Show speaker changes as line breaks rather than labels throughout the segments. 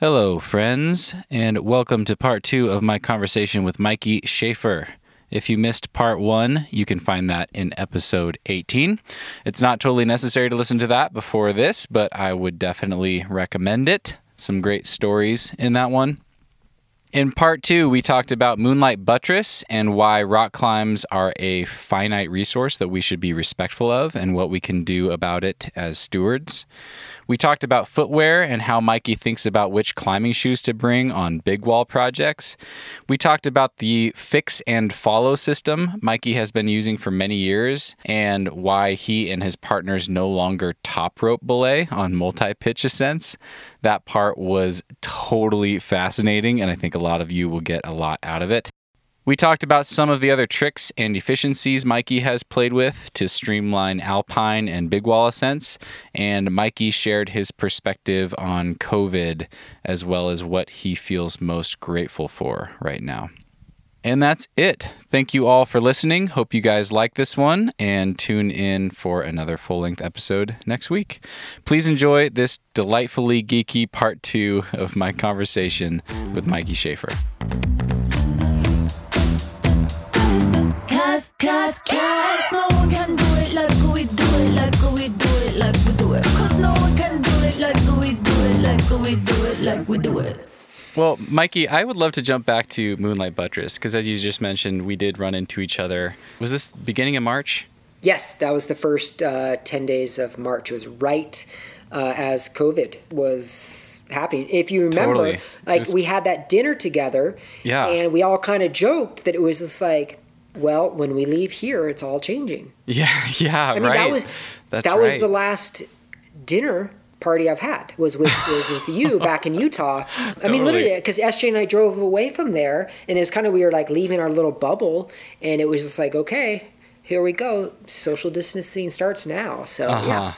Hello, friends, and welcome to part two of my conversation with Mikey Schaefer. If you missed part one, you can find that in episode 18. It's not totally necessary to listen to that before this, but I would definitely recommend it. Some great stories in that one. In part two, we talked about Moonlight Buttress and why rock climbs are a finite resource that we should be respectful of and what we can do about it as stewards. We talked about footwear and how Mikey thinks about which climbing shoes to bring on big wall projects. We talked about the fix and follow system Mikey has been using for many years and why he and his partners no longer top rope belay on multi pitch ascents. That part was totally fascinating, and I think a lot of you will get a lot out of it. We talked about some of the other tricks and efficiencies Mikey has played with to streamline alpine and big wall ascents, and Mikey shared his perspective on COVID as well as what he feels most grateful for right now. And that's it. Thank you all for listening. Hope you guys like this one and tune in for another full length episode next week. Please enjoy this delightfully geeky part two of my conversation with Mikey Schaefer.
Cause, cause, cause no one can do it like we do it, like we do it, like we do it. Cause no one can do it like we do it, like we do it, like we do it.
Well, Mikey, I would love to jump back to Moonlight Buttress because, as you just mentioned, we did run into each other. Was this beginning of March?
Yes, that was the first uh, 10 days of March. It was right uh, as COVID was happening. If you remember,
Totally.
like
was-
we had that dinner together,
Yeah.
and we all kind of joked that it was just like, well, when we leave here, it's all changing.
Yeah, yeah,
I mean,
right.
that was
That's
that was the last dinner party I've had was with was with you back in Utah. I mean, literally, because SJ and I drove away from there, and it was kind of we were like leaving our little bubble, and it was just like, okay, here we go. Social distancing starts now. So
Uh-huh.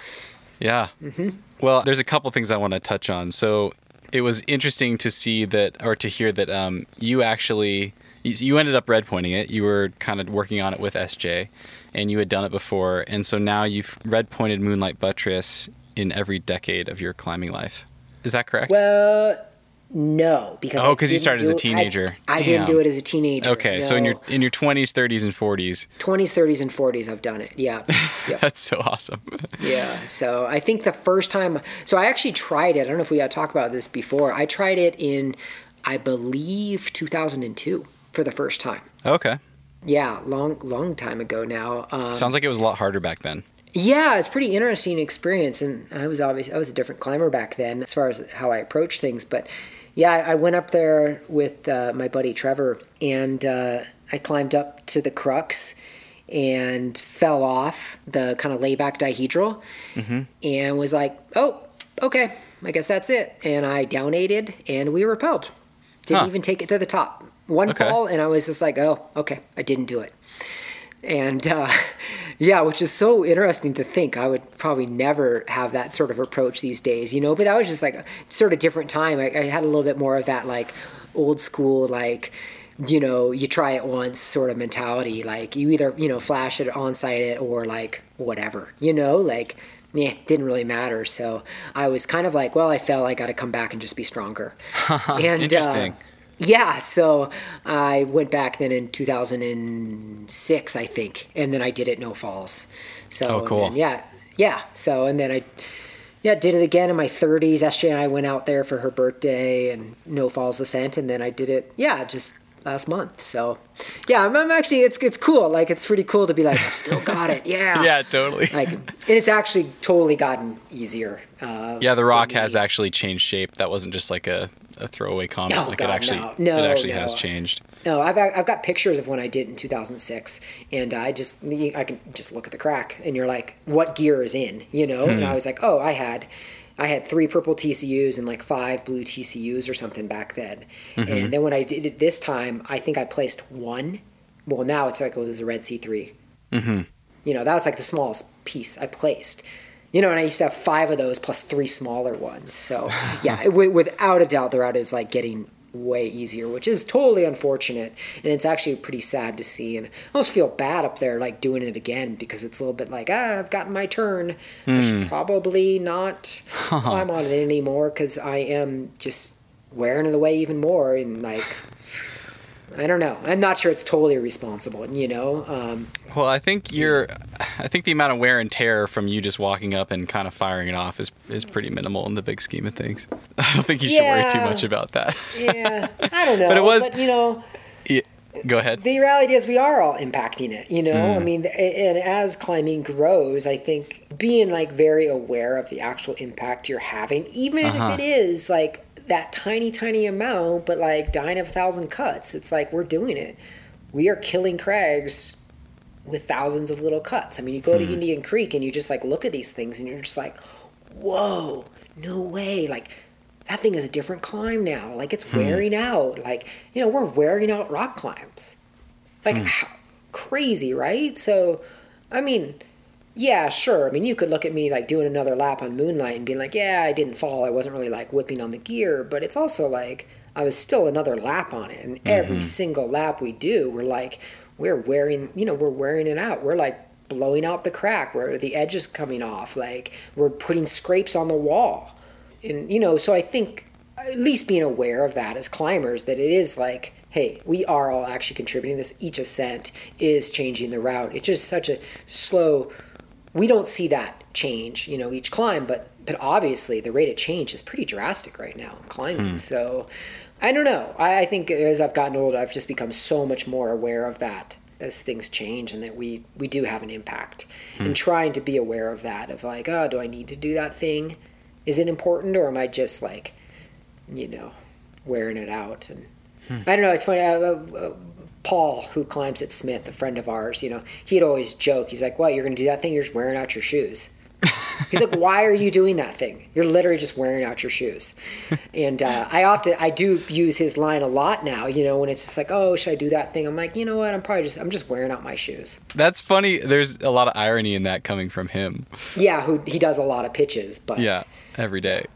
yeah,
Yeah. Well, there's a couple things I want to touch on. So it was interesting to see that, or to hear that um, you actually you you ended up red pointing it. You were kind of working on it with SJ, and you had done it before, and so now you've red pointed Moonlight Buttress in every decade of your climbing life. Is that correct?
Well, no, because
Oh, because you started as a
do- I-
teenager.
I, didn't do it as a teenager.
okay, so in your in your 20s, 30s, and 40s,
twenties, thirties, and forties, I've done it. Yeah, yeah.
that's so awesome.
Yeah. So I think the first time, so I actually tried it. I don't know if we had talked about this before. I tried it in, I believe, 2002 for the first time.
okay,
Yeah, long, long time ago now. Um,
sounds like it was a lot harder back then.
yeah, it's pretty interesting experience, and I was obviously I was a different climber back then as far as how I approached things. But yeah, I I went up there with uh, my buddy Trevor, and uh, I climbed up to the crux and fell off the kind of layback dihedral, and was like, "Oh, okay, I guess that's it." And I downated, and we rappelled. Didn't
Huh.
even take it to the top. One
Okay.
fall, and I was just like, "Oh, okay, I didn't do it." and uh, yeah, which is so interesting to think. I would probably never have that sort of approach these days, you know. But that was just like a sort of different time. I, I had a little bit more of that like old school like. You know, you try it once sort of mentality. Like you either you know flash it, onsight it, or like whatever. You know, like yeah, didn't really matter. So I was kind of like, well, I fell. I got to come back and just be stronger. and,
Interesting.
Uh, yeah, so I went back then in 2006, I think, and then I did it no falls. So
Oh, cool.
then, yeah, yeah. So and then I, yeah, did it again in my 30s. SJ and I went out there for her birthday and no falls ascent, and then I did it. Yeah, just last month. So yeah, I'm, I'm actually it's it's cool. Like it's pretty cool to be like I've still got it. Yeah.
Yeah, totally.
Like and it's actually totally gotten easier. Uh,
Yeah, the rock has actually changed shape. That wasn't just like a, a throwaway comment.
Oh,
like
God,
it actually
no. No,
it actually has changed.
No, I've I've got pictures of when I did in 2006, and I just I can just look at the crack, and you're like, what gear is in, you know? And I was like, oh, I had. I had three purple TCUs and like five blue TCUs or something back then. And then when I did it this time, I think I placed one. Well, now it's like it was a red C3. Mm-hmm. You know, that was like the smallest piece I placed. You know, and I used to have five of those plus three smaller ones. So, yeah, w- without a doubt, the route is like getting way easier, which is totally unfortunate. And it's actually pretty sad to see. And I almost feel bad up there, like doing it again, because it's a little bit like, ah, I've gotten my turn. I should probably not climb on it anymore because I am just wearing it away even more and like I don't know. I'm not sure it's totally responsible, you know. Um,
Well, I think you're. I think the amount of wear and tear from you just walking up and kind of firing it off is is pretty minimal in the big scheme of things. I don't think you should worry too much about that.
yeah, I don't know.
But it was-
you know,
Yeah, Go ahead.
the reality is we are all impacting it you know
Mm.
i mean and as climbing grows i think being like very aware of the actual impact you're having even
Uh-huh.
if it is like that tiny tiny amount but like dying of a thousand cuts it's like we're doing it. We are killing crags with thousands of little cuts. I mean you go
Mm.
to indian creek and you just like look at these things and you're just like whoa no way. Like that thing is a different climb now. Like it's wearing out. Like you know we're wearing out rock climbs. Like how crazy right? So i mean yeah sure. I mean you could look at me like doing another lap on moonlight and being like yeah i didn't fall. I wasn't really like whipping on the gear. But it's also like i was still another lap on it. And mm-hmm. every single lap we do we're like we're wearing you know we're wearing it out. We're like blowing out the crack where the edge is coming off. Like we're putting scrapes on the wall. And you know so i think at least being aware of that as climbers that it is like hey we are all actually contributing. This each ascent is changing the route. It's just such a slow we don't see that change you know each climb but but obviously the rate of change is pretty drastic right now in climbing. So i don't know. I, I think as i've gotten older i've just become so much more aware of that as things change and that we we do have an impact. And trying to be aware of that of like oh do i need to do that thing? Is it important or am i just like you know wearing it out? And i don't know. It's funny. Uh, paul who climbs at smith a friend of ours you know he'd always joke. He's like what you're gonna do that thing? You're just wearing out your shoes. He's like why are you doing that thing? You're literally just wearing out your shoes. And uh, i often i do use his line a lot now you know when it's just like oh should i do that thing? I'm like you know what? I'm probably just i'm just wearing out my shoes.
That's funny. There's a lot of irony in that coming from him.
yeah who he does a lot of pitches but
Yeah, every day.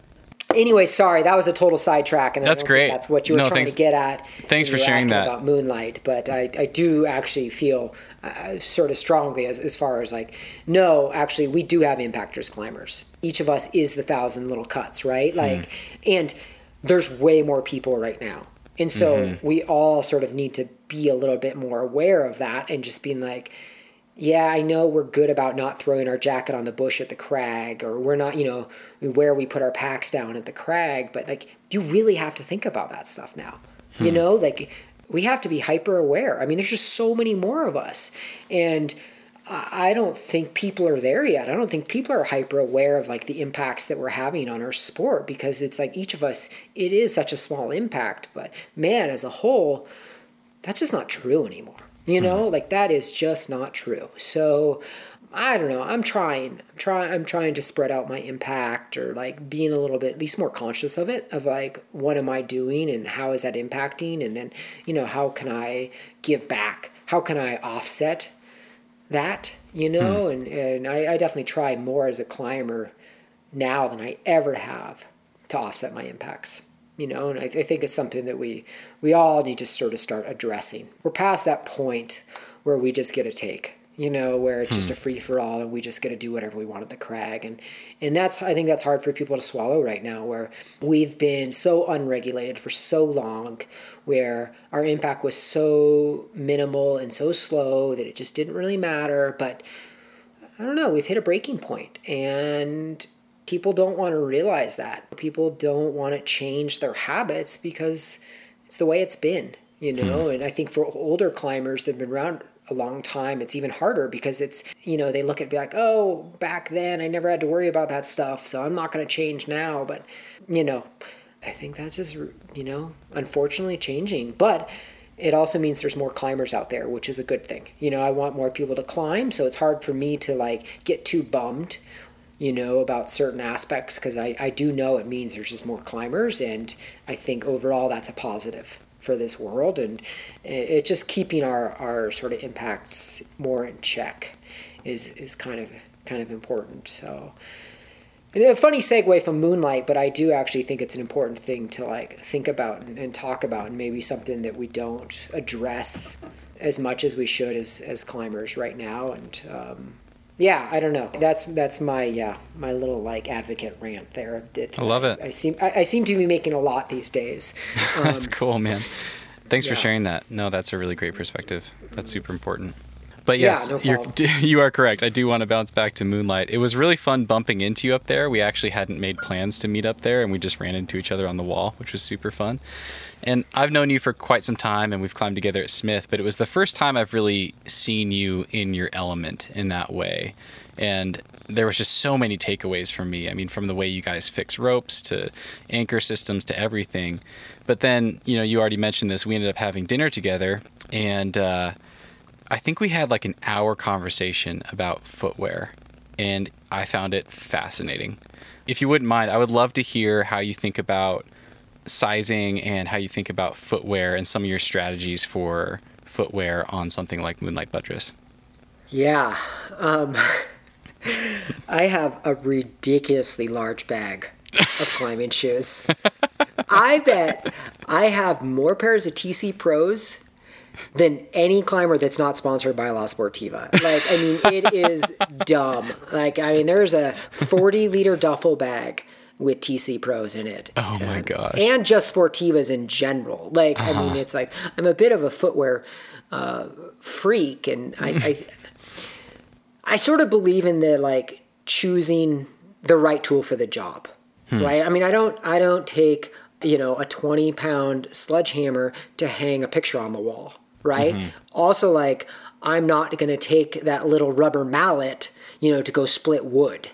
Anyway, sorry, that was a total sidetrack, and I
That's great.
Think that's what you were
No,
trying
thanks-
to get at.
thanks for sharing that.
about Moonlight. But I, I do actually feel uh, sort of strongly as, as far as like, no, actually, we do have impactors climbers. Each of us is the thousand little cuts, right? Like, and there's way more people right now. And so we all sort of need to be a little bit more aware of that and just being like, yeah, I know we're good about not throwing our jacket on the bush at the crag, or we're not, you know, where we put our packs down at the crag, but like, you really have to think about that stuff now. You hmm. know, like, we have to be hyper aware. I mean, there's just so many more of us. And I I don't think people are there yet. I don't think people are hyper aware of like the impacts that we're having on our sport because it's like each of us, it is such a small impact, but man, as a whole, that's just not true anymore. You know, mm-hmm. like that is just not true. So I don't know. I'm trying. I'm trying. I'm trying to spread out my impact, or like being a little bit, at least more conscious of it. Of like, what am I doing, and how is that impacting? And then, you know, how can I give back? How can I offset that? You know, hmm. and and I, I definitely try more as a climber now than I ever have to offset my impacts. You know, and I, I think it's something that we we all need to sort of start addressing. We're past that point where we just get a take. You know, where it's just a hmm. free for all, and we just get to do whatever we want at the crag, and and that's I think that's hard for people to swallow right now, where we've been so unregulated for so long, where our impact was so minimal and so slow that it just didn't really matter. But I don't know, we've hit a breaking point and people don't want to realize that. People don't want to change their habits because it's the way it's been, you hmm. know? And I think for older climbers that have been around a long time, it's even harder because it's, you know, they look at be like, oh, back then I never had to worry about that stuff, so I'm not going to change now. But, you know, I think that's just, you know, unfortunately changing. But it also means there's more climbers out there, which is a good thing. You know, I want more people to climb, so it's hard for me to like get too bummed, you know, about certain aspects because I, I do know it means there's just more climbers, and I think overall that's a positive for this world, and it, it just keeping our, our sort of impacts more in check is is kind of kind of important. So. And a funny segue from Moonlight, but I do actually think it's an important thing to like think about and, and talk about, and maybe something that we don't address as much as we should as as climbers right now. And um, yeah, I don't know. That's that's my yeah my little like advocate rant there. It,
I love it.
I seem I, I seem to be making a lot these days.
that's um, cool, man. Thanks for sharing that. No, that's a really great perspective. That's super important. But
Yeah,
yes,
no
you're, you are correct. I do want to bounce back to Moonlight. It was really fun bumping into you up there. We actually hadn't made plans to meet up there, and we just ran into each other on the wall, which was super fun. And I've known you for quite some time, and we've climbed together at Smith, but it was the first time I've really seen you in your element in that way. And there was just so many takeaways from me. I mean, from the way you guys fix ropes to anchor systems to everything. But then, you know, you already mentioned this. We ended up having dinner together, and uh, I think we had like an hour conversation about footwear, and I found it fascinating. If you wouldn't mind, I would love to hear how you think about sizing and how you think about footwear and some of your strategies for footwear on something like Moonlight Buttress.
Yeah. Um, I have a ridiculously large bag of climbing shoes. I bet I have more pairs of TC Pros than any climber that's not sponsored by La Sportiva. Like, I mean, it is dumb. Like, I mean, there's a 40 liter duffel bag with TC Pros in it.
Oh my
And-
gosh.
And just Sportivas in general. Like, I mean, uh-huh. it's like, I'm a bit of a footwear uh, freak, and I, mm-hmm. I I sort of believe in the like choosing the right tool for the job, hmm. right? I mean, I don't I don't take you know a 20 pound sledgehammer to hang a picture on the wall, right? Mm-hmm. Also, like I'm not going to take that little rubber mallet, you know, to go split wood.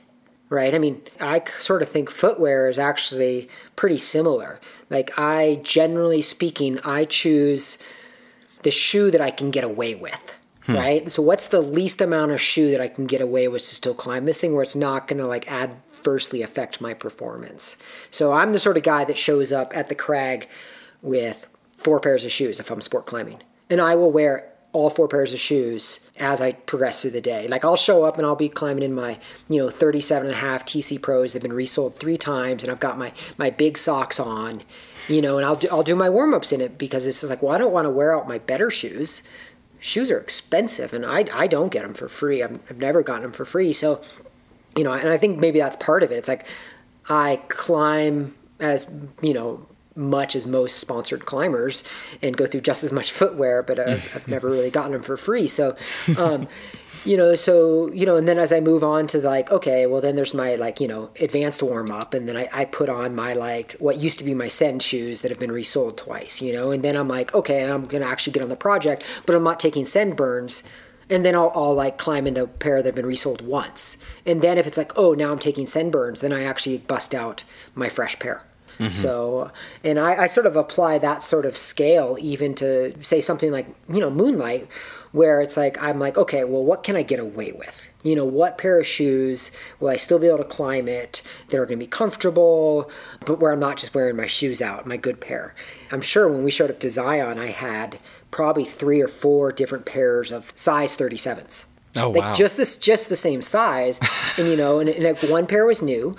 Right. I mean, I sort of think footwear is actually pretty similar. Like, I generally speaking, I choose the shoe that I can get away with. Hmm. Right? So what's the least amount of shoe that I can get away with to still climb this thing where it's not gonna like adversely affect my performance? So I'm the sort of guy that shows up at the crag with four pairs of shoes if I'm sport climbing. And I will wear all four pairs of shoes as I progress through the day. Like I'll show up and I'll be climbing in my, you know, 37 and a half TC Pros. They've been resold three times and I've got my, my big socks on, you know, and I'll do, I'll do my warm-ups in it because it's like, well, I don't want to wear out my better shoes. Shoes are expensive and I, I don't get them for free. I've, I've never gotten them for free. So, you know, and I think maybe that's part of it. It's like I climb as, you know, much as most sponsored climbers and go through just as much footwear, but I've, I've never really gotten them for free. So, um, you know, so, you know, and then as I move on to like, okay, well, then there's my like, you know, advanced warm up. And then I, I put on my like, what used to be my send shoes that have been resold twice, you know, and then I'm like, okay, I'm going to actually get on the project, but I'm not taking send burns and then I'll, I'll like climb in the pair that have been resold once. And then if it's like, oh, now I'm taking send burns, then I actually bust out my fresh pair. So, and I, I sort of apply that sort of scale even to say something like, you know, Moonlight, where it's like, I'm like, okay, well, what can I get away with? You know, what pair of shoes will I still be able to climb it that are going to be comfortable, but where I'm not just wearing my shoes out, my good pair? I'm sure when we showed up to Zion, I had probably three or four different pairs of size 37s.
Oh,
like
wow.
just this, just the same size, and you know, and, and like one pair was new,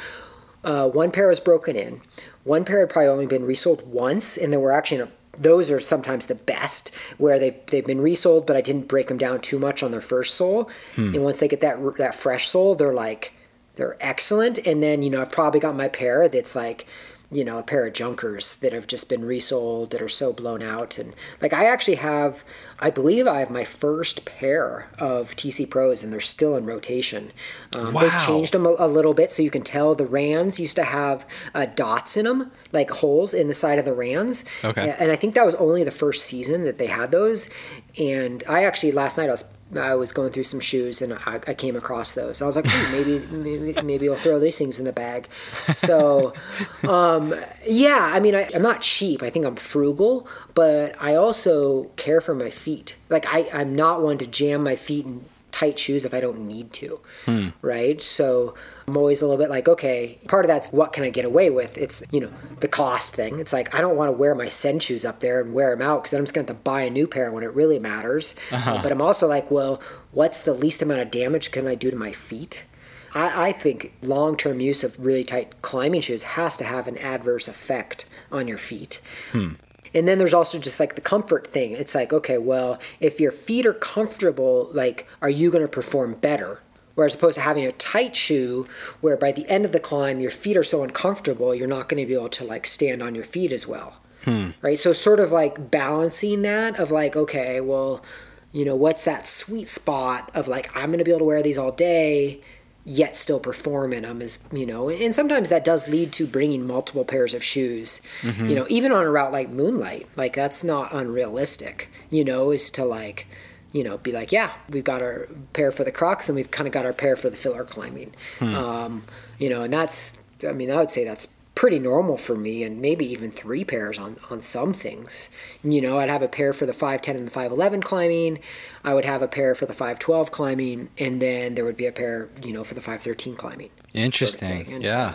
uh, one pair was broken in, one pair had probably only been resold once, and there were actually those are sometimes the best where they they've been resold, but I didn't break them down too much on their first sole, hmm. and once they get that that fresh sole, they're like they're excellent. And then you know I've probably got my pair that's like you know a pair of junkers that have just been resold that are so blown out. And like i actually have i believe i have my first pair of tc pros and they're still in rotation um, they've changed them a, a little bit so you can tell the rands used to have uh, dots in them like holes in the side of the rands
Okay.
and i think that was only the first season that they had those and i actually last night i was I was going through some shoes and I, I came across those. I was like, "Hmm, maybe, maybe, maybe I'll throw these things in the bag. So, um, yeah, I mean, I, I'm not cheap. I think I'm frugal, but I also care for my feet. Like, I, I'm not one to jam my feet in tight shoes if I don't need to, hmm. right? So I'm always a little bit like, okay, part of that's what can I get away with? It's, you know, the cost thing. It's like, I don't want to wear my send shoes up there and wear them out because then I'm just going to have to buy a new pair when it really matters. Uh-huh. But I'm also like, well, what's the least amount of damage can I do to my feet? I, I think long term use of really tight climbing shoes has to have an adverse effect on your feet. Hmm. And then there's also just like the comfort thing. It's like, okay, well, if your feet are comfortable, like, are you going to perform better Whereas opposed to having a tight shoe, where by the end of the climb your feet are so uncomfortable, you're not going to be able to like stand on your feet as well. Hmm. Right. So sort of like balancing that of like, okay, well, you know, what's that sweet spot of like I'm going to be able to wear these all day, yet still perform in them is you know, and sometimes that does lead to bringing multiple pairs of shoes. You know, even on a route like Moonlight, like that's not unrealistic. You know, is to like you know, be like, yeah, we've got our pair for the crux and we've kind of got our pair for the filler climbing. Um, you know, and that's, I mean, I would say that's pretty normal for me and maybe even three pairs on, on some things. You know, I'd have a pair for the 510 and the 511 climbing. I would have a pair for the 512 climbing. And then there would be a pair, you know, for the 513 climbing. sort of
Interesting.
And,
yeah.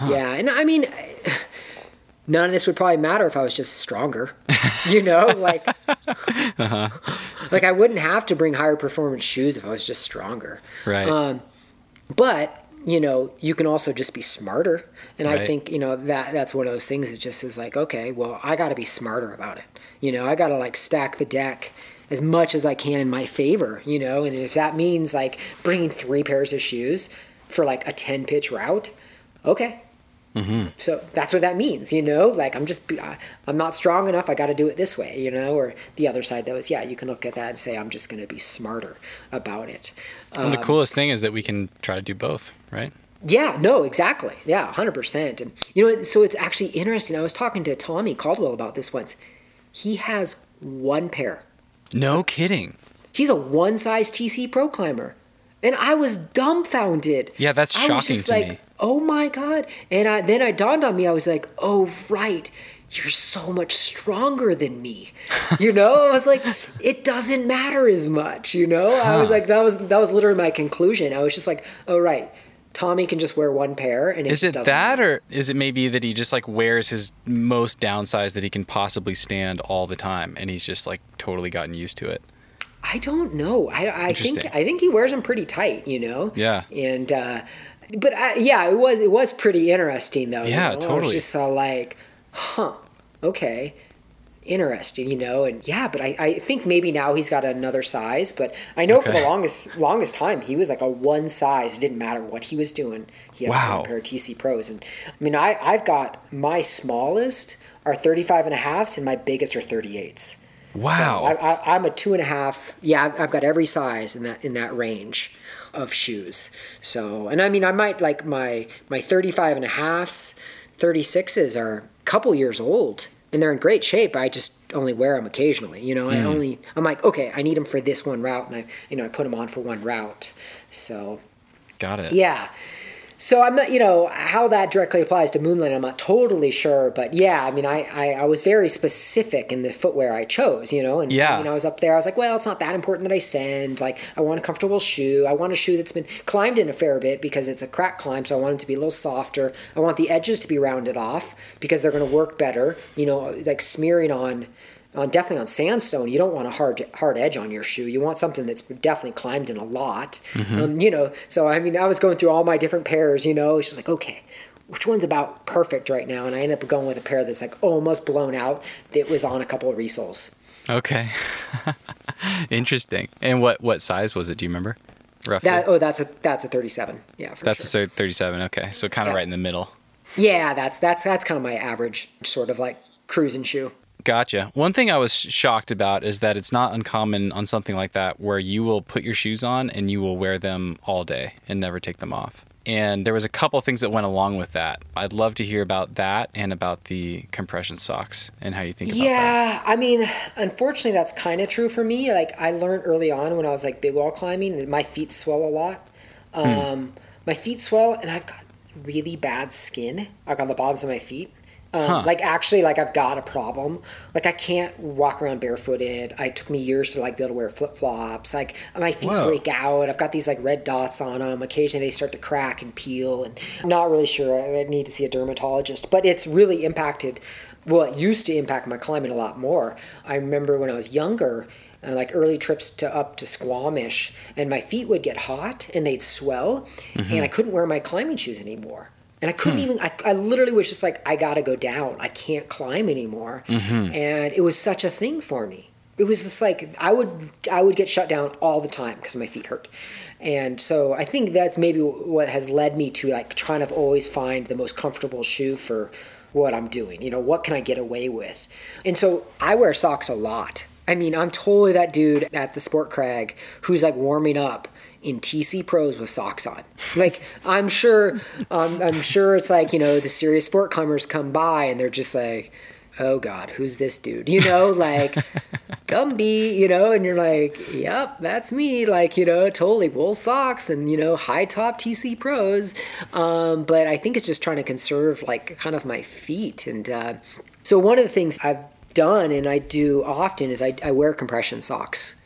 uh, Yeah. And I mean, none of this would probably matter if I was just stronger. You know, like, like I wouldn't have to bring higher performance shoes if I was just stronger.
right.
Um, but you know, you can also just be smarter, and I think you know that that's one of those things. It just is like, okay, well, I got to be smarter about it. You know, I got to like stack the deck as much as I can in my favor. You know, and if that means like bringing three pairs of shoes for like a ten pitch route, okay. So that's what that means, you know. Like I'm just, I- I'm not strong enough. I got to do it this way, you know. Or the other side, though, is yeah, you can look at that and say I'm just going to be smarter about it.
and the
um,
coolest thing is that we can try to do both, right?
Yeah, no, exactly. Yeah, hundred percent. And you know, so it's actually interesting. I was talking to Tommy Caldwell about this once. He has one pair.
No kidding.
He's a one size TC Pro climber, and I was dumbfounded.
Yeah, that's
I was
shocking
just
to
like,
me.
Oh my god! And I, then it dawned on me. I was like, oh right. You're so much stronger than me, you know. I was like, it doesn't matter as much, you know. I was like, that was that was literally my conclusion. I was just like, oh right, Tommy can just wear one pair, and
Is
just
it that, or is it maybe that he just like wears his most downsized that he can possibly stand all the time, and he's just like totally gotten used to it?
I don't know. I, I think I think he wears them pretty tight, you know.
Yeah.
And uh, but I, yeah, it was it was pretty interesting though. you
Yeah,
know? I
totally.
was just uh, like, huh, okay, interesting, you know. And yeah, but I, I think maybe now he's got another size. But I know for the longest longest time he was like a one size. It didn't matter what he was doing. He had
Wow.
a pair of TC Pros, and I mean I I've got my smallest are 35 and a halves and my biggest are 38s.
Wow.
So I, I, I'm a two and a half. Yeah, I've- I've got every size in that in that range of shoes. So, and I mean, I might like my my 35 and a halfs, 36s are a couple years old, and they're in great shape. I just only wear them occasionally. You know, I mm. only I'm like, okay, I need them for this one route, and I you know I put them on for one route. So
Got it.
yeah. So I'm not, you know, how that directly applies to Moonlight, I'm not totally sure, but yeah, I mean, I, I, I was very specific in the footwear I chose, you know, and
Yeah.
you know, I was up there, I was like, well, it's not that important that I send. Like, I want a comfortable shoe. I want a shoe that's been climbed in a fair bit because it's a crack climb, so I want it to be a little softer. I want the edges to be rounded off because they're going to work better. You know, like smearing on on definitely on sandstone, you don't want a hard hard edge on your shoe. You want something that's definitely climbed in a lot. Um, you know, so I mean, I was going through all my different pairs. You know, it's just like okay. Which one's about perfect right now? And I ended up going with a pair that's like almost blown out. That was on a couple of resoles.
Okay. Interesting. And what what size was it? Do you remember? Roughly.
That oh, that's a that's a thirty-seven. Yeah, for
That's
sure.
a 37. Okay. So kind of
Yeah.
right in the middle.
yeah, that's that's that's kind of my average sort of like cruising shoe.
Gotcha. One thing I was shocked about is that it's not uncommon on something like that where you will put your shoes on and you will wear them all day and never take them off. And there was a couple things that went along with that. I'd love to hear about that and about the compression socks and how you think about that.
Yeah, I mean, unfortunately, that's kind of true for me. Like, I learned early on when I was like big wall climbing, that my feet swell a lot. Um, My feet swell, and I've got really bad skin, like on the bottoms of my feet. Um,
Huh.
Like actually, like I've got a problem. Like I can't walk around barefooted. I took me years to like be able to wear flip flops. Like my feet
Whoa.
break out. I've got these like red dots on them. Occasionally they start to crack and peel. And I'm not really sure. I need to see a dermatologist. But it's really impacted. Well, it used to impact my climbing a lot more. I remember when I was younger. Uh, like early trips to up to Squamish, and my feet would get hot and they'd swell, and I couldn't wear my climbing shoes anymore. And I couldn't hmm. even, I, I literally was just like, I gotta go down. I can't climb anymore. Mm-hmm. And it was such a thing for me. it was just like I would I would get shut down all the time because my feet hurt, and so I think that's maybe what has led me to like trying to always find the most comfortable shoe for what I'm doing. You know, what can I get away with? And so I wear socks a lot. I mean, I'm totally that dude at the Sport Crag who's like warming up in TC Pros with socks on. Like I'm sure, um, I'm sure it's like you know the serious sport climbers come by and they're just like, oh God, who's this dude? You know, like Gumby, you know, and you're like, yep, that's me. Like you know, totally wool socks and you know high top TC Pros. Um, but I think it's just trying to conserve like kind of my feet and. Uh, so one of the things I've done and I do often is I, I wear compression socks.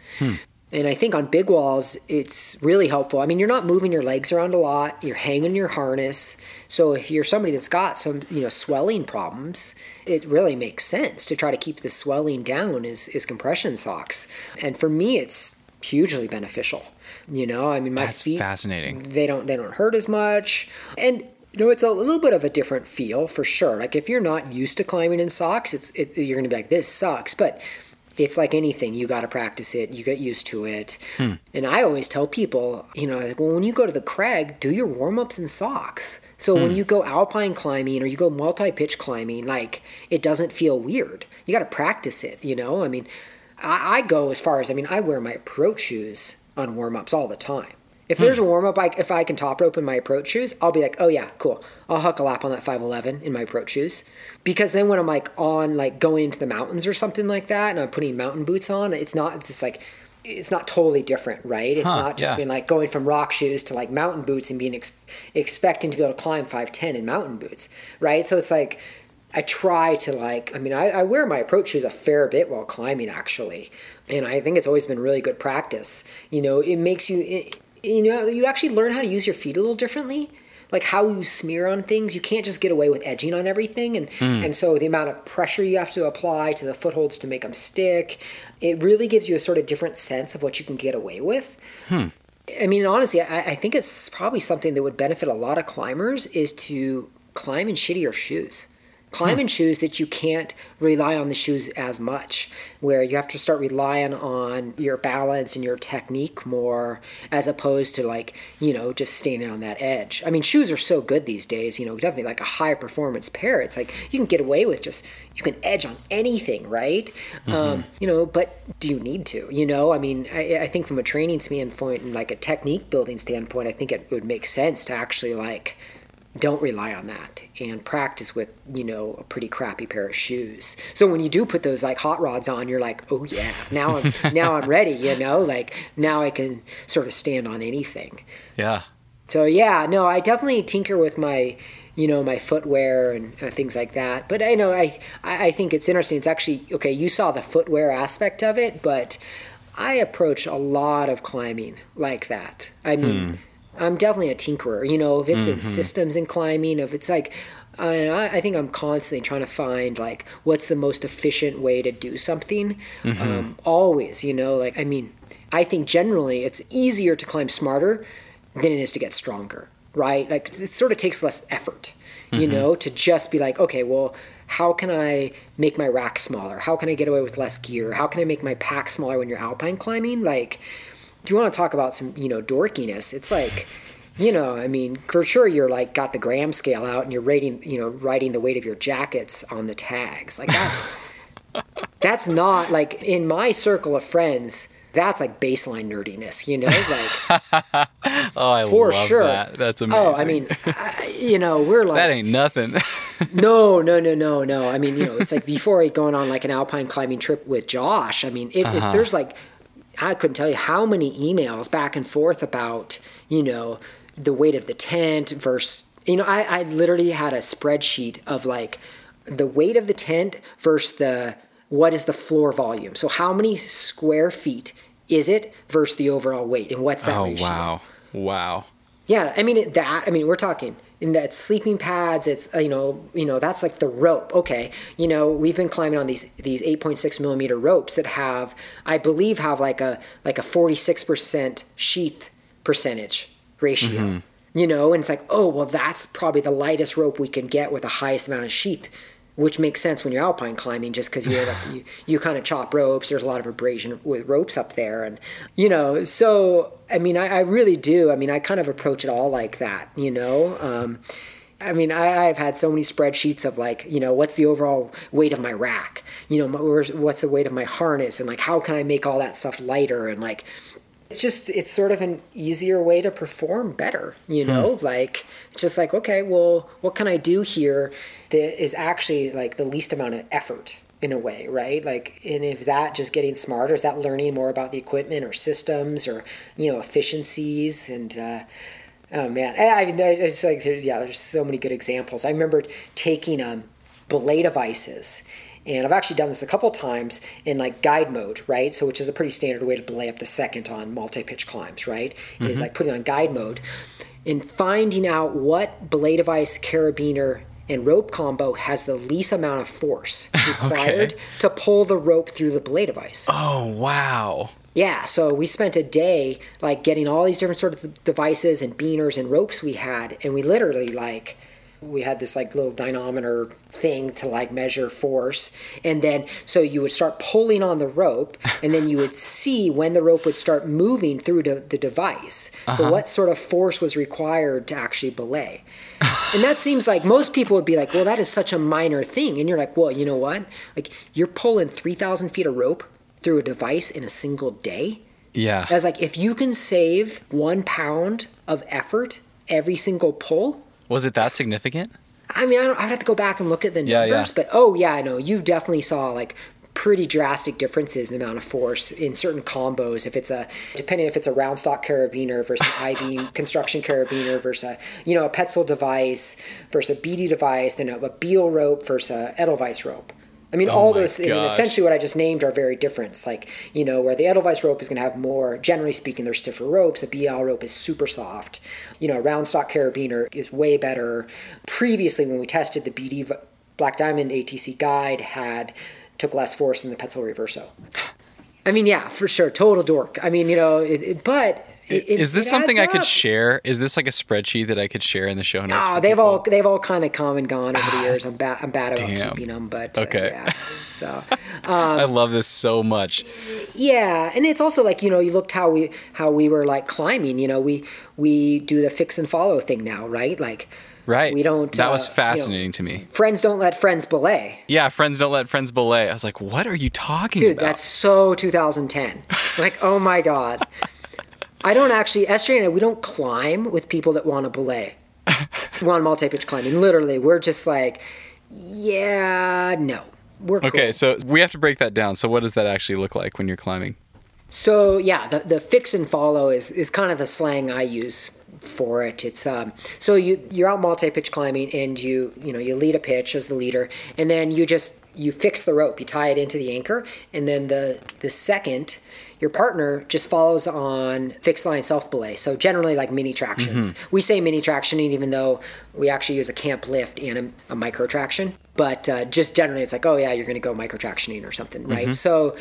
And I think on big walls, it's really helpful. I mean, you're not moving your legs around a lot. You're hanging your harness. So if you're somebody that's got some, you know, swelling problems, it really makes sense to try to keep the swelling down is, is compression socks. And for me, it's hugely beneficial. You know, I mean, my
That's
feet,
fascinating.
they don't, they don't hurt as much. And you know, it's a little bit of a different feel for sure. Like if you're not used to climbing in socks, it's it, you're gonna be like, this sucks. But it's like anything you got to practice it you get used to it. Hmm. And i always tell people you know like well when you go to the crag do your warm-ups in socks. So when hmm. you go alpine climbing or you go multi-pitch climbing like it doesn't feel weird. You got to practice it you know? I mean I, I go as far as i mean i wear my approach shoes on warm-ups all the time if there's hmm. a warm up, I, if I can top rope in my approach shoes, I'll be like, oh yeah, cool. I'll huck a lap on that 511 in my approach shoes. Because then when I'm like on, like going into the mountains or something like that, and I'm putting mountain boots on, it's not, it's just like, it's not totally different, right? It's
Huh,
not just
yeah.
being like going from rock shoes to like mountain boots and being ex- expecting to be able to climb 510 in mountain boots, right? So it's like, I try to like, I mean, I, I wear my approach shoes a fair bit while climbing actually. And I think it's always been really good practice. You know, it makes you, it, you know, you actually learn how to use your feet a little differently. Like how you smear on things, you can't just get away with edging on everything, and hmm. and so the amount of pressure you have to apply to the footholds to make them stick, it really gives you a sort of different sense of what you can get away with. Hmm. I mean, honestly, I, I think it's probably something that would benefit a lot of climbers is to climb in shittier shoes. Climb in shoes that you can't rely on the shoes as much, where you have to start relying on your balance and your technique more, as opposed to like, you know, just standing on that edge. I mean, shoes are so good these days, you know, definitely like a high performance pair. It's like you can get away with just, you can edge on anything, right? Um, you know, but do you need to? You know, I mean, I, I think from a training standpoint and like a technique building standpoint, I think it would make sense to actually like, don't rely on that and practice with you know a pretty crappy pair of shoes. So when you do put those like hot rods on you're like oh yeah now i'm now i'm ready you know? Like now i can sort of stand on anything.
Yeah.
so yeah no i definitely tinker with my you know my footwear and uh, things like that. But i know I, I I think it's interesting it's actually okay you saw the footwear aspect of it but i approach a lot of climbing like that. I mean i'm definitely a tinkerer you know if it's in mm-hmm. systems and climbing if it's like I, I think I'm constantly trying to find like what's the most efficient way to do something. Mm-hmm. Um, always, you know, like I mean, I think generally it's easier to climb smarter than it is to get stronger, right? Like it sort of takes less effort, you mm-hmm. know, to just be like, okay, well, how can I make my rack smaller? How can I get away with less gear? How can I make my pack smaller when you're alpine climbing? Like, if you want to talk about some, you know, dorkiness, it's like, you know, I mean, for sure you're like got the gram scale out and you're rating, you know, writing the weight of your jackets on the tags. Like that's that's not like in my circle of friends. That's like baseline nerdiness, you know, like
Oh, I
for
love
sure.
that. That's amazing.
Oh, I mean, I, you know, we're like
that ain't nothing.
no, no, no, no, no. I mean, you know, it's like before going on like an alpine climbing trip with Josh. I mean, it,
Uh-huh.
it, there's like, I couldn't tell you how many emails back and forth about, you know, the weight of the tent versus, you know, I, I literally had a spreadsheet of like the weight of the tent versus the, what is the floor volume? So how many square feet is it versus the overall weight? And what's that
oh
ratio?
wow. Wow.
Yeah, I mean it, that. I mean, we're talking in that sleeping pads. It's uh, you know, you know that's like the rope. Okay, you know we've been climbing on these these 8.6 millimeter ropes that have, I believe, have like a like a 46 percent sheath percentage ratio. You know, and it's like, oh well, that's probably the lightest rope we can get with the highest amount of sheath which makes sense when you're alpine climbing just because you, you you kind of chop ropes there's a lot of abrasion with ropes up there and you know so i mean i, I really do i mean i kind of approach it all like that you know um, I mean, I, I've had so many spreadsheets of like, you know, what's the overall weight of my rack? You know, my- what's the weight of my harness? And like, how can I make all that stuff lighter? And like, it's just, it's sort of an easier way to perform better, you know? Like, it's just like, okay, well, what can I do here that is actually like the least amount of effort? in a way, right? Like, and if that just getting smarter, is that learning more about the equipment or systems or you know efficiencies and uh, Oh man, I mean, it's like there's, yeah, there's so many good examples. I remember taking um, belay devices, and I've actually done this a couple times in like guide mode, right? So which is a pretty standard way to belay up the second on multi-pitch climbs, right? Is mm-hmm. like putting on guide mode and finding out what belay device, carabiner, and rope combo has the least amount of force required to pull the rope through the belay device.
Oh wow.
Yeah, so we spent a day like getting all these different sort of devices and biners and ropes we had, and we literally like we had this like little dynamometer thing to like measure force. And then so you would start pulling on the rope and then you would see when the rope would start moving through the, the device. So uh-huh. what sort of force was required to actually belay? And that seems like most people would be like well that is such a minor thing. And you're like well you know what? Like you're pulling 3000 feet of rope through a device in a single day?
Yeah.
I was like, if you can save one pound of effort every single pull,
Was it that significant?
I mean, I don't, I'd have to go back and look at the numbers,
yeah.
but oh yeah, I know you definitely saw like pretty drastic differences in the amount of force in certain combos. If it's a depending if it's a round stock carabiner versus an I-beam construction carabiner versus a you know a Petzl device versus a BD device, then a, a Beal rope versus a Edelweiss rope. I mean, oh all
Oh my
those. I mean, essentially, what I just named are very different. It's Like you know, where the Edelweiss rope is going to have more. Generally speaking, they're stiffer ropes. A Beal rope is super soft. You know, a round stock carabiner is way better. Previously, when we tested the BD Black Diamond ATC guide, had took less force than the Petzl Reverso. I mean, yeah, for sure, total dork. I mean, you know, it, it, but it,
Is this something I could
up.
share? Is this like a spreadsheet that I could share in the show notes?
Oh, they've
people?
all they've all kind of come and gone over the years. I'm bad. I'm bad about
Damn.
keeping them, but uh,
Okay.
yeah. So
I love this so much.
yeah, and it's also like you know you looked how we how we were like climbing. You know we we do the fix and follow thing now, right? Like
Right.
We don't,
That
uh,
was
you know-
fascinating to me.
friends don't let friends belay.
Yeah, friends don't let friends belay. I was like, what are you talking
Dude,
about?
that's so 2010. like, oh my god. I don't actually SJ and I, we don't climb with people that want to belay. want multi-pitch climbing. Literally, we're just like, yeah, no. We're cool.
Okay, so we have to break that down. So what does that actually look like when you're climbing?
So yeah, the, the fix and follow is, is kind of the slang I use for it. It's um so you you're out multi pitch climbing and you you know you lead a pitch as the leader and then you just you fix the rope, you tie it into the anchor, and then the the second your partner just follows on fixed line self belay. So generally like Mini Traxions. We say mini tractioning even though we actually use a camp lift and a, a Micro Traxion. But uh, just generally it's like, oh yeah, you're gonna go micro tractioning or something, right? So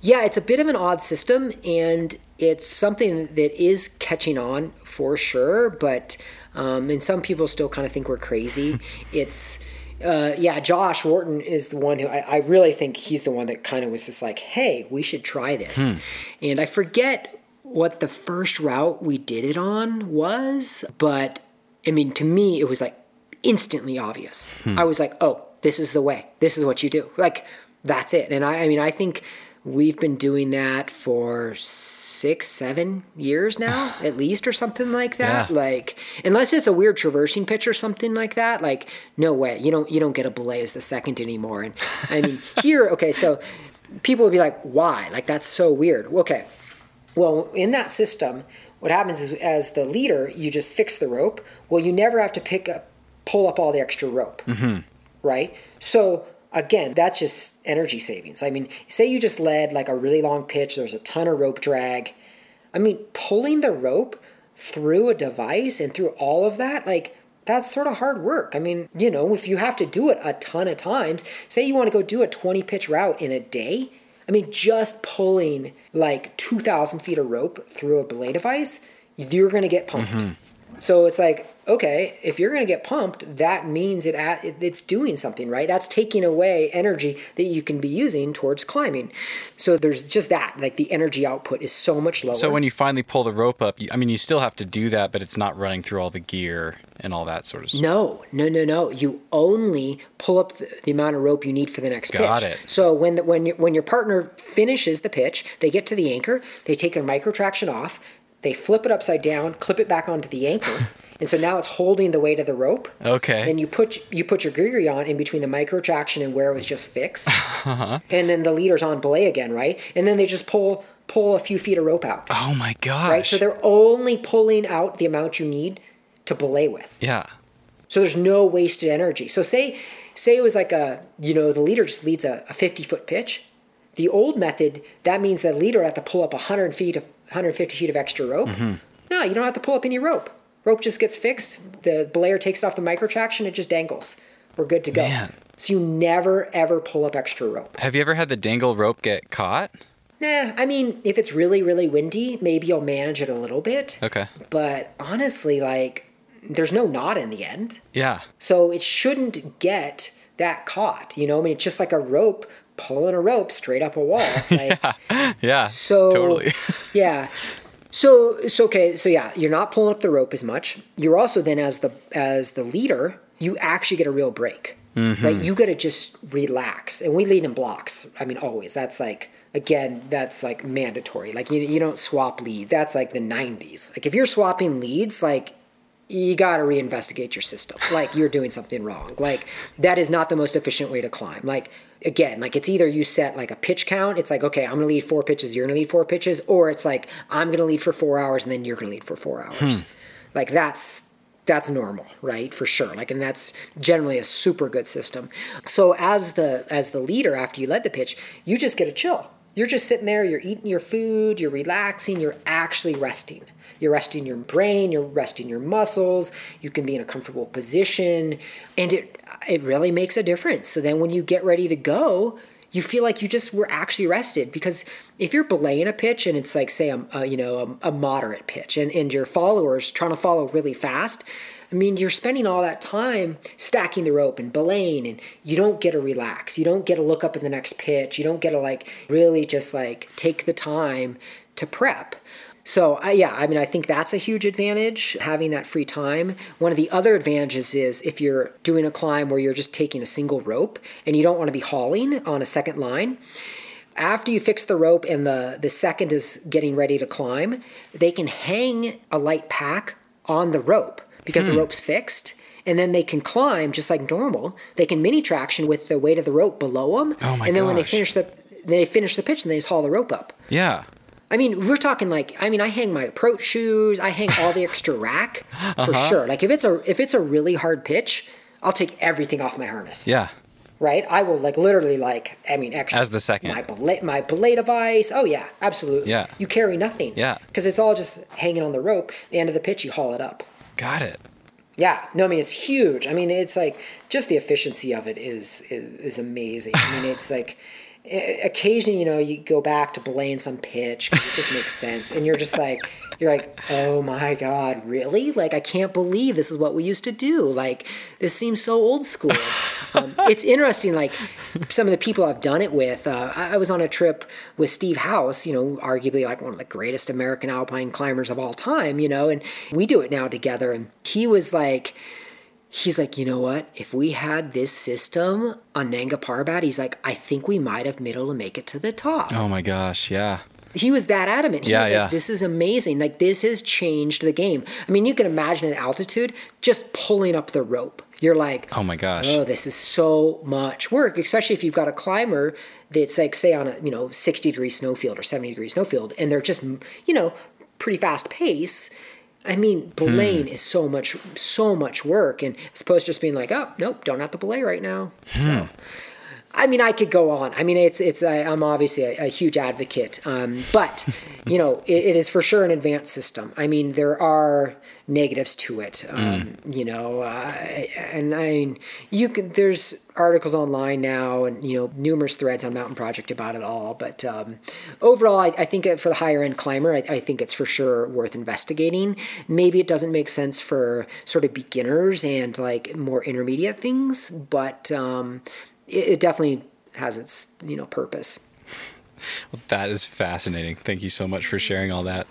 yeah, it's a bit of an odd system, and it's something that is catching on for sure. But um, and some people still kind of think we're crazy. it's uh, yeah, Josh Wharton is the one who I, I really think he's the one that kind of was just like, hey, we should try this. And I forget what the first route we did it on was, but I mean, to me, it was like instantly obvious. I was like, oh, this is the way. This is what you do. Like, that's it. And I, I mean, I think we've been doing that for six, seven years now, at least, or something like that.
Yeah.
Like, unless it's a weird traversing pitch or something like that, like, no way. You don't, you don't get a belay as the second anymore. And I mean, here, okay, so people would be like, why? Like, that's so weird. Okay. Well, in that system, what happens is as the leader, you just fix the rope. Well, you never have to pick up, pull up all the extra rope, mm-hmm. right? So again, that's just energy savings. I mean, say you just led like a really long pitch, there's a ton of rope drag. I mean, pulling the rope through a device and through all of that, like that's sort of hard work. I mean, you know, if you have to do it a ton of times, say you want to go do a 20 pitch route in a day, I mean, just pulling like 2,000 feet of rope through a belay device, you're going to get pumped. Mm-hmm. So it's like, okay, if you're going to get pumped, that means it, it's doing something, right? That's taking away energy that you can be using towards climbing. So there's just that, like the energy output is so much lower.
So when you finally pull the rope up, I mean, you still have to do that, but it's not running through all the gear and all that sort of stuff.
No, no, no, no. You only pull up the, the amount of rope you need for the next
Got
pitch.
it.
So when the, when your, when your partner finishes the pitch, they get to the anchor, they take their Micro Traxion off, they flip it upside down, clip it back onto the anchor, and so now it's holding the weight of the rope.
Okay.
Then you put you put your grigri on in between the Micro Traxion and where it was just fixed,
Uh-huh.
and then the leader's on belay again, right? And then they just pull pull a few feet of rope out,
oh my gosh.
right? So they're only pulling out the amount you need to belay with.
yeah.
So there's no wasted energy. So say say it was like a you know the leader just leads a, a 50 foot pitch. The old method that means the leader had to pull up 100 feet of 150 feet of extra rope.
Mm-hmm.
No, you don't have to pull up any rope. Rope just gets fixed. The belayer takes off the Micro Traxion. It just dangles. We're good to go.
Man.
So you never ever pull up extra rope.
Have you ever had the dangle rope get caught?
Nah, I mean if it's really really windy, maybe you'll manage it a little bit.
Okay.
But honestly, like there's no knot in the end.
Yeah.
So it shouldn't get that caught. You know, I mean, it's just like a rope pulling a rope straight up a wall. Like,
Yeah.
so
totally.
yeah. So so okay. So yeah, you're not pulling up the rope as much. You're also then as the as the leader, you actually get a real break. Right? Mm-hmm. You got to just relax, and we lead in blocks. I mean, always. That's like again, that's like mandatory. Like you you don't swap leads. That's like the '90s. Like if you're swapping leads, like you got to reinvestigate your system. Like you're doing something wrong. Like that is not the most efficient way to climb. Like again, like it's either you set like a pitch count. It's like okay, I'm gonna lead four pitches. You're gonna lead four pitches, or it's like I'm gonna lead for four hours and then you're gonna lead for four hours. Hmm. Like that's that's normal, right? For sure. Like and that's generally a super good system. So as the as the leader after you led the pitch, you just get a chill. You're just sitting there, you're eating your food, you're relaxing, you're actually resting. You're resting your brain, you're resting your muscles, you can be in a comfortable position, and it it really makes a difference. So then when you get ready to go, you feel like you just were actually rested because if you're belaying a pitch and it's like say a, a you know a, a moderate pitch and, and your followers trying to follow really fast i mean you're spending all that time stacking the rope and belaying and you don't get to relax. You don't get to look up at the next pitch. You don't get to like really just like take the time to prep so I, yeah, I mean, I think that's a huge advantage having that free time. One of the other advantages is if you're doing a climb where you're just taking a single rope and you don't want to be hauling on a second line. After you fix the rope and the the second is getting ready to climb, they can hang a light pack on the rope because the hmm. rope's fixed. And then they can climb just like normal. They can Mini Traxion with the weight of the rope below them.
Oh my
and then when they finish the they finish the pitch and they just haul the rope up.
Yeah.
I mean, we're talking like I mean, I hang my approach shoes, I hang all the extra rack for
Uh-huh.
sure. Like if it's a if it's a really hard pitch, I'll take everything off my harness.
Yeah.
Right? I will like literally like I mean extra
As the second.
my blade my belay device. Oh yeah, absolutely.
Yeah.
You carry nothing.
Yeah.
Because it's all just hanging on the rope. The end of the pitch, you haul it up.
Got it.
Yeah, no, I mean it's huge. I mean it's like just the efficiency of it is is, is amazing. I mean it's like occasionally you know you go back to belaying some pitch it just makes sense, and you're just like you're like oh my god really like I can't believe this is what we used to do. Like this seems so old school. Um, it's interesting like some of the people I've done it with. Uh, I I was on a trip with Steve House, you know, arguably like one of the greatest American alpine climbers of all time, you know, and we do it now together. And he was like, he's like, you know what? If we had this system on Nanga Parbat, he's like, I think we might have been able to make it to the top.
Oh my gosh. Yeah.
He was that adamant. He
Yeah,
was
yeah.
like, this is amazing. Like, this has changed the game. I mean, you can imagine at altitude just pulling up the rope. You're like,
Oh my gosh.
oh, this is so much work, especially if you've got a climber that's like, say, on a you know 60 degree snowfield or 70 degree snowfield, and they're just you know pretty fast pace. I mean, belaying hmm. is so much so much work, and as opposed to just being like, oh, nope, don't have to belay right now. So. Hmm. I mean, I could go on. I mean, it's it's. I, I'm obviously a, a huge advocate, um, but you know, it, it is for sure an advanced system. I mean, there are negatives to it. Um, You know, uh, and I mean, you can. There's articles online now, and you know, numerous threads on Mountain Project about it all. But um, overall, I, I think for the higher end climber, I, I think it's for sure worth investigating. Maybe it doesn't make sense for sort of beginners and like more intermediate things, but um, it, it definitely has its you know purpose.
That is fascinating. Thank you so much for sharing all that.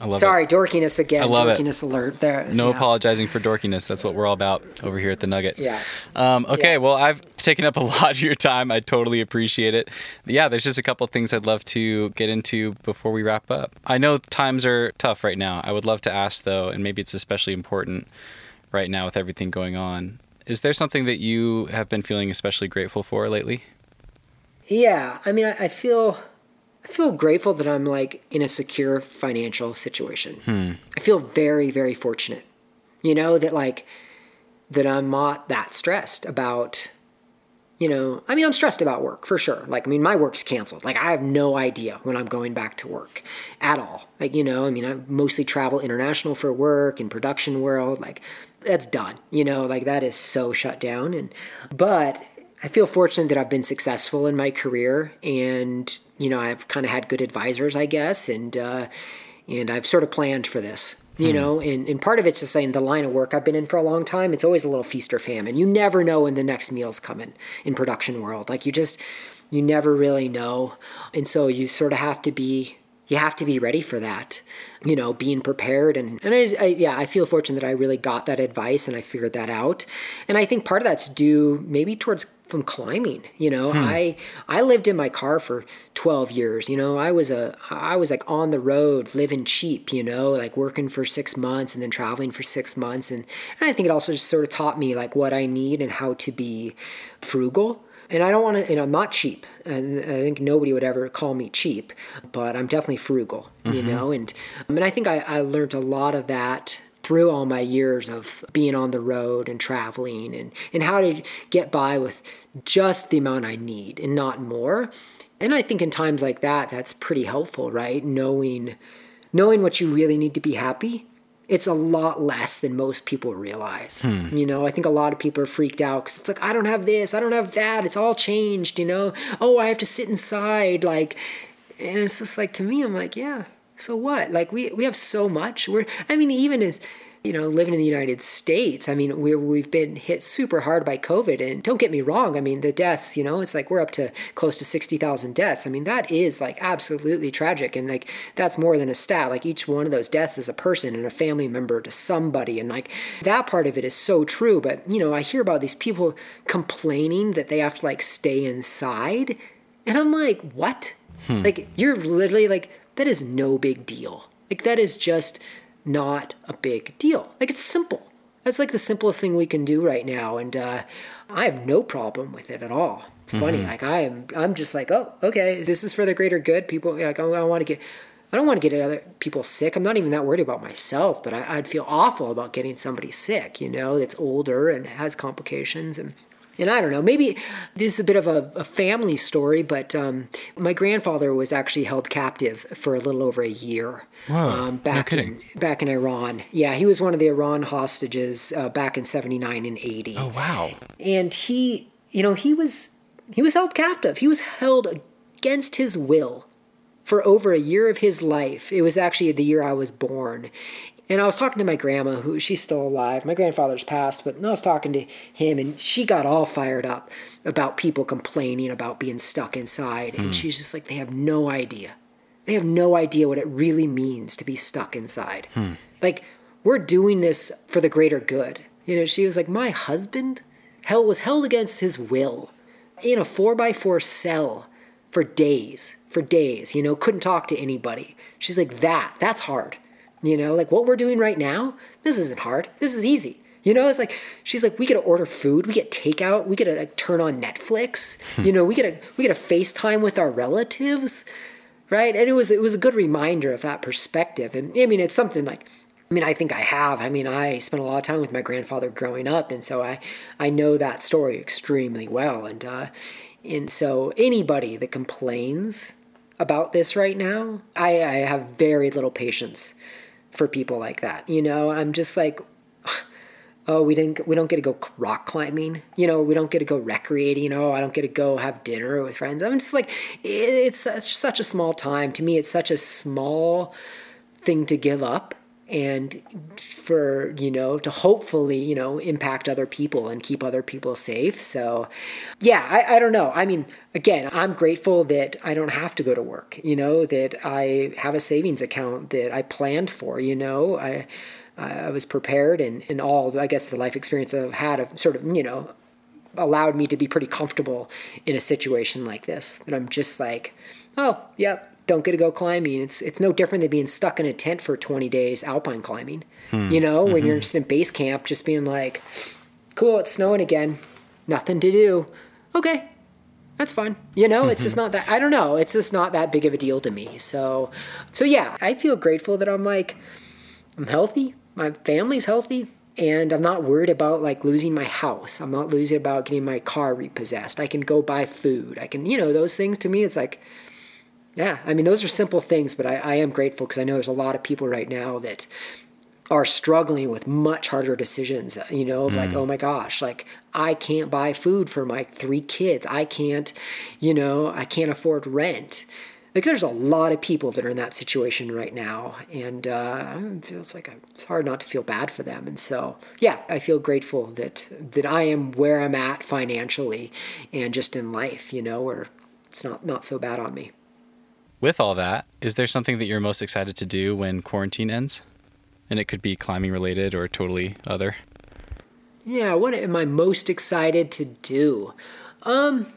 I love
Sorry,
it.
dorkiness again.
I love it.
dorkiness alert there.
No
yeah.
apologizing for dorkiness. That's what we're all about over here at the Nugget.
Yeah.
Um, okay,
Yeah.
well, I've taken up a lot of your time. I totally appreciate it. Yeah, there's just a couple of things I'd love to get into before we wrap up. I know times are tough right now. I would love to ask, though, and maybe it's especially important right now with everything going on. Is there something that you have been feeling especially grateful for lately?
Yeah, I mean, I, I feel, I feel grateful that I'm like in a secure financial situation. Hmm. I feel very, very fortunate. You know that like that I'm not that stressed about. You know, I mean, I'm stressed about work for sure. Like, I mean, my work's canceled. Like, I have no idea when I'm going back to work at all. Like, you know, I mean, I mostly travel international for work in production world. Like, that's done. You know, like that is so shut down. And but I feel fortunate that I've been successful in my career, and you know, I've kind of had good advisors, I guess, and uh, and I've sort of planned for this. You know, and, and part of it's just saying the line of work I've been in for a long time. It's always a little feast or famine. You never know when the next meal's coming in production world. Like you just, you never really know, and so you sort of have to be you have to be ready for that you know being prepared. And and I, just- I yeah i feel fortunate that i really got that advice and i figured that out. And i think part of that's due maybe towards from climbing you know. Hmm. I i lived in my car for 12 years you know. I was a i was like on the road living cheap you know like working for six months and then traveling for six months. And, and i think it also just sort of taught me like what i need and how to be frugal and I don't want to, and I'm not cheap, and I think nobody would ever call me cheap, but I'm definitely frugal, you mm-hmm. know, and I mean, I think I, I learned a lot of that through all my years of being on the road and traveling and, and how to get by with just the amount I need and not more. And I think in times like that, that's pretty helpful, right? Knowing, knowing what you really need to be happy it's a lot less than most people realize. Hmm. You know, I think a lot of people are freaked out because it's like, I don't have this, I don't have that, it's all changed, you know? Oh, I have to sit inside. Like, and it's just like, to me, I'm like, yeah, so what? Like, we, we have so much. We're, I mean, even as, you know, living in the United States, I mean, we're, we've been hit super hard by COVID. And don't get me wrong, I mean, the deaths, you know, it's like we're up to close to 60,000 deaths. I mean, that is like absolutely tragic. And like, that's more than a stat. Like, each one of those deaths is a person and a family member to somebody. And like, that part of it is so true. But, you know, I hear about these people complaining that they have to like stay inside. And I'm like, what? Hmm. Like, you're literally like, that is no big deal. Like, that is just not a big deal. Like it's simple. That's like the simplest thing we can do right now, and uh, I have no problem with it at all. It's funny. Like I am, I'm just like, oh, okay, this is for the greater good. People like, oh, I want to get. I don't want to get other people sick. I'm not even that worried about myself, but I, I'd feel awful about getting somebody sick, you know, that's older and has complications. And and I don't know, maybe this is a bit of a, a family story, but um, my grandfather was actually held captive for a little over a year.
Whoa,
um,
no
back
kidding.
In, back in Iran. Yeah, he was one of the Iran hostages uh, back in 79 and 80
Oh, wow.
and he you know he was he was held captive he was held against his will for over a year of his life it was actually the year i was born and i was talking to my grandma who she's still alive. My grandfather's passed but i was talking to him and she got all fired up about people complaining about being stuck inside. And hmm. she's just like they have no idea. They have no idea what it really means to be stuck inside. Hmm. Like we're doing this for the greater good. You know she was like my husband hell was held against his will in a four by four cell for days for days you know couldn't talk to anybody. She's like that that's hard you know like what we're doing right now this isn't hard. This is easy. You know it's like she's like we get to order food we get takeout we get to like turn on netflix. You know we get to we get to facetime with our relatives right? And it was it was a good reminder of that perspective. And i mean it's something like I mean, I think I have. I mean, I spent a lot of time with my grandfather growing up, and so I, I know that story extremely well. And uh, And so anybody that complains about this right now, I, I have very little patience for people like that. You know, I'm just like, oh, we didn't, we don't get to go rock climbing. You know, we don't get to go recreating. Oh, I don't get to go have dinner with friends. I'm just like, it's, it's such a small time. To me, it's such a small thing to give up and for you know to hopefully you know impact other people and keep other people safe. So yeah I, I don't know. I mean again i'm grateful that i don't have to go to work you know that i have a savings account that i planned for you know. I i was prepared and, and all i guess the life experience i've had of sort of you know allowed me to be pretty comfortable in a situation like this that i'm just like oh yep don't get to go climbing. It's it's no different than being stuck in a tent for 20 days alpine climbing. Hmm. You know, mm-hmm. when you're just in base camp, just being like, "Cool, it's snowing again, nothing to do." Okay, that's fine. You know, it's just not that. I don't know. It's just not that big of a deal to me. So, so yeah, I feel grateful that I'm like, I'm healthy. My family's healthy. And I'm not worried about like losing my house. I'm not losing about getting my car repossessed. I can go buy food. I can, you know, those things to me, it's like, yeah, I mean, those are simple things, but I, I am grateful because I know there's a lot of people right now that are struggling with much harder decisions, you know, of mm. like, oh my gosh, like I can't buy food for my three kids. I can't, you know, I can't afford rent. Like there's a lot of people that are in that situation right now, and uh, it feels like it's hard not to feel bad for them. And so, yeah, I feel grateful that that I am where I'm at financially, and just in life, you know, where it's not not so bad on me
with all that, is there something that you're most excited to do when quarantine ends? And it could be climbing related or totally other.
Yeah, what am I most excited to do? Um,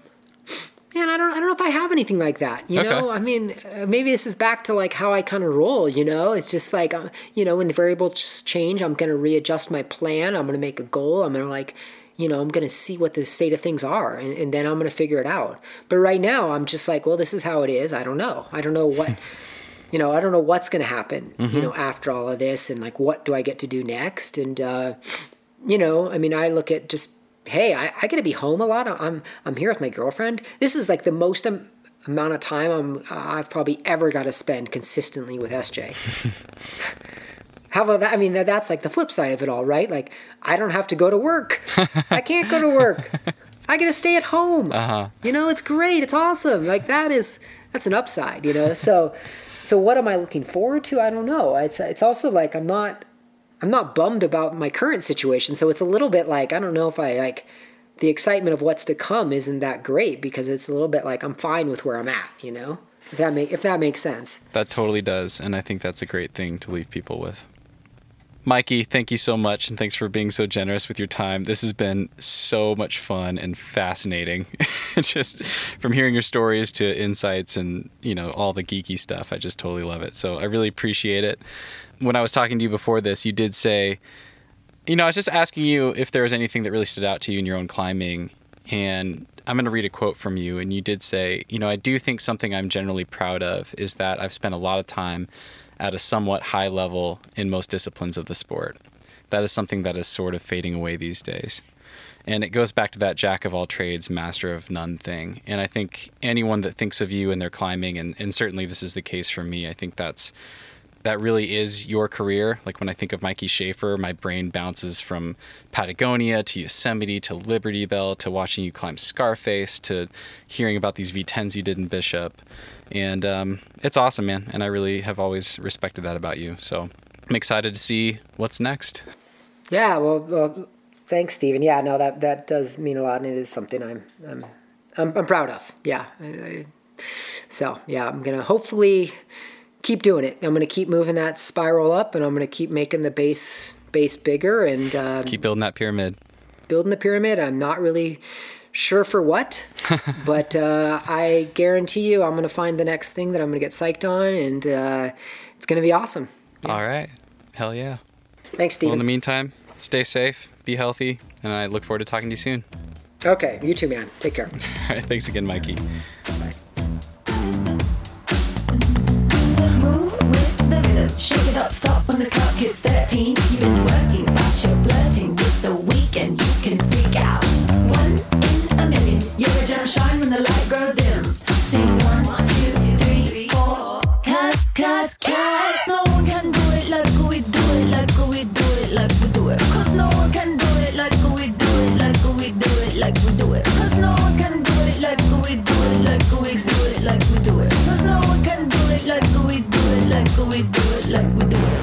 man, I don't, I don't know if I have anything like that. You okay. know, I mean, uh, maybe this is back to like how I kind of roll. You know, it's just like, uh, you know, when the variables change, I'm gonna readjust my plan. I'm gonna make a goal. I'm gonna like, you know, I'm going to see what the state of things are and, and then I'm going to figure it out. But right now, I'm just like, well, this is how it is. I don't know. I don't know what, you know, I don't know what's going to happen, mm-hmm. you know, after all of this and like, what do I get to do next? And, uh, you know, I mean, I look at just, hey, I, I get to be home a lot. I'm, I'm here with my girlfriend. This is like the most um, amount of time I'm, I've probably ever got to spend consistently with SJ. How about that? I mean, that's like the flip side of it all, right? Like, I don't have to go to work. I can't go to work. I get to stay at home. Uh-huh. You know, it's great. It's awesome. Like that is that's an upside. You know, so so what am I looking forward to? I don't know. It's it's also like I'm not I'm not bummed about my current situation. So it's a little bit like I don't know if I like the excitement of what's to come isn't that great because it's a little bit like I'm fine with where I'm at. You know, if that make if that makes sense.
That totally does, and I think that's a great thing to leave people with. Mikey, thank you so much, and thanks for being so generous with your time. This has been so much fun and fascinating. just from hearing your stories to insights and you know all the geeky stuff, I just totally love it. So I really appreciate it. When I was talking to you before this, you did say, you know, I was just asking you if there was anything that really stood out to you in your own climbing, and I'm going to read a quote from you, and you did say, you know, I do think something I'm generally proud of is that I've spent a lot of time at a somewhat high level in most disciplines of the sport. That is something that is sort of fading away these days. And it goes back to that jack of all trades, master of none thing. And I think anyone that thinks of you and their climbing, and, and certainly this is the case for me, I think that's that really is your career. Like when I think of Mikey Schaefer, my brain bounces from Patagonia to Yosemite to Liberty Bell to watching you climb Scarface to hearing about these V10s you did in Bishop and um, it's awesome, man. And I really have always respected that about you. So I'm excited to see what's next.
Yeah, well, well thanks, Steven. Yeah, no, that that does mean a lot, and it is something I'm I'm I'm, I'm proud of. Yeah. I, I, so yeah, I'm gonna hopefully keep doing it. I'm gonna keep moving that spiral up, and I'm gonna keep making the base base bigger and um,
keep building that pyramid.
Building the pyramid. I'm not really sure for what, but uh, I guarantee you I'm going to find the next thing that I'm going to get psyched on, and uh, it's going to be awesome.
Yeah. All right. Hell yeah.
Thanks, Steve.
Well, in the meantime, stay safe, be healthy, and I look forward to talking to you soon.
Okay. You too, man. Take care.
All right. Thanks again, Mikey. Bye. Shake it up, stop when the clock hits 13. You've been working, but you're flirting with the weekend. You can freak out
shine when the light grows dim. Sing one, two, three, four. Cause, cause, cause, no one can do it like we do it, like we do it, like we do it. Cause no one can do it like we do it, like we do it, like we do it. Cause no one can do it like we do it, like we do it, like we do it. Cause no one can do it like we do it, like we do it, like we do it.